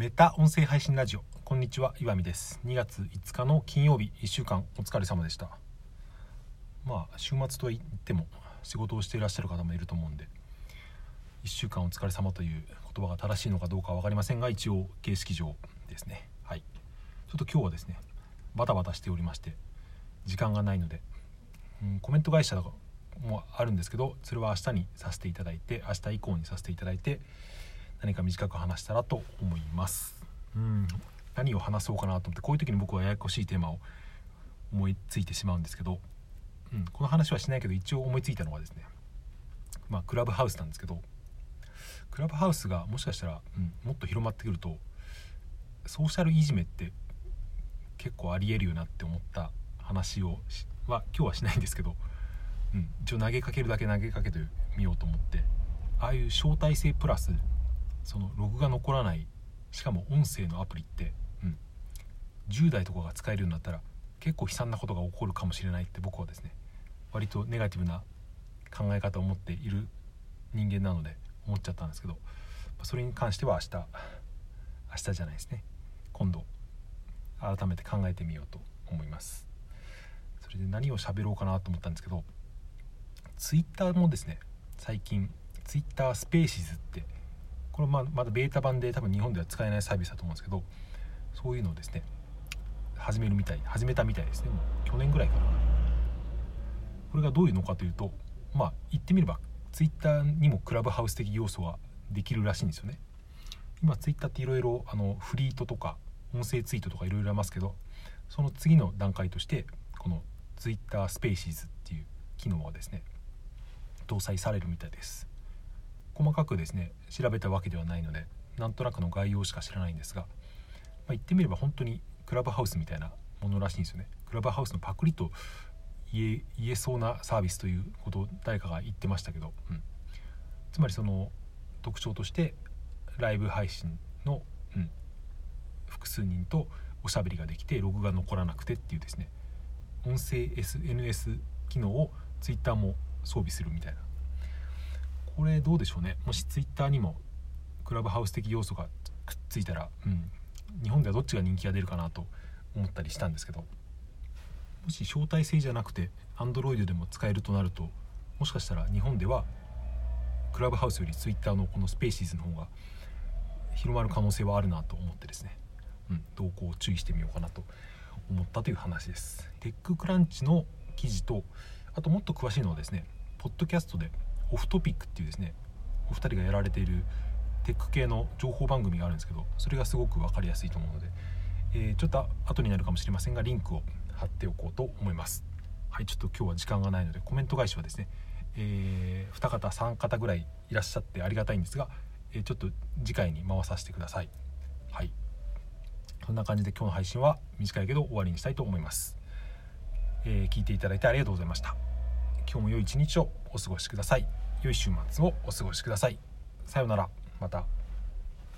メタ音声配信ラジオ。こんにちは岩見です。2月5日の金曜日1週間お疲れ様でした。まあ週末とは言っても仕事をしていらっしゃる方もいると思うんで1週間お疲れ様という言葉が正しいのかどうかは分かりませんが一応形式上ですね。はい。ちょっと今日はですねバタバタしておりまして時間がないので、うん、コメント会社もあるんですけどそれは明日にさせていただいて明日以降にさせていただいて何か短く話したらと思います。うん。何を話そうかなと思ってこういう時に僕はややこしいテーマを思いついてしまうんですけど、うん、この話はしないけど一応思いついたのはですねまあクラブハウスなんですけどクラブハウスがもしかしたら、うん、もっと広まってくるとソーシャルいじめって結構ありえるよなって思った話をは今日はしないんですけど、うん、一応投げかけるだけ投げかけてみようと思ってああいう招待制プラスそのログが残らないしかも音声のアプリって、うん、10代とかが使えるようになったら結構悲惨なことが起こるかもしれないって僕はですね割とネガティブな考え方を持っている人間なので思っちゃったんですけどそれに関しては明日明日じゃないですね。今度改めて考えてみようと思います。それで何を喋ろうかなと思ったんですけど Twitter もですね最近 Twitter Spaces ってこれままだベータ版で多分日本では使えないサービスだと思うんですけどそういうのをですね始めるみたい始めたみたいですね。もう去年ぐらいかな。これがどういうのかというとまあ言ってみれば Twitter にもクラブハウス的要素はできるらしいんですよね。今 Twitter っていろいろフリートとか音声ツイートとかいろいろありますけどその次の段階としてこの Twitter スペーシーズっていう機能はですね搭載されるみたいです。細かくですね調べたわけではないのでなんとなくの概要しか知らないんですが、まあ、言ってみれば本当にクラブハウスみたいなものらしいんですよね。クラブハウスのパクリと言えそうなサービスということを誰かが言ってましたけど、うん、つまりその特徴としてライブ配信の、うん、複数人とおしゃべりができてログが残らなくてっていうですね。音声 SNS 機能を Twitter も装備するみたいな。これどうでしょうね。もし Twitter にもクラブハウス的要素がくっついたら、うん、日本ではどっちが人気が出るかなと思ったりしたんですけど。もし招待制じゃなくて Android でも使えるとなるともしかしたら日本ではクラブハウスより Twitter のこのスペーシーズの方が広まる可能性はあるなと思ってですね、うん、動向を注意してみようかなと思ったという話です。テッククランチの記事とあともっと詳しいのはですねポッドキャストでオフトピックっていうですねお二人がやられているテック系の情報番組があるんですけどそれがすごく分かりやすいと思うので、えー、ちょっと後になるかもしれませんがリンクを貼っておこうと思います。はいちょっと今日は時間がないのでコメント返しはですね、えー、2方3方ぐらいいらっしゃってありがたいんですが、えー、ちょっと次回に回させてください。はい。そんな感じで今日の配信は短いけど終わりにしたいと思います、えー、聞いていただいてありがとうございました。今日も良い一日をお過ごしください。良い週末をお過ごしください。さようなら。また。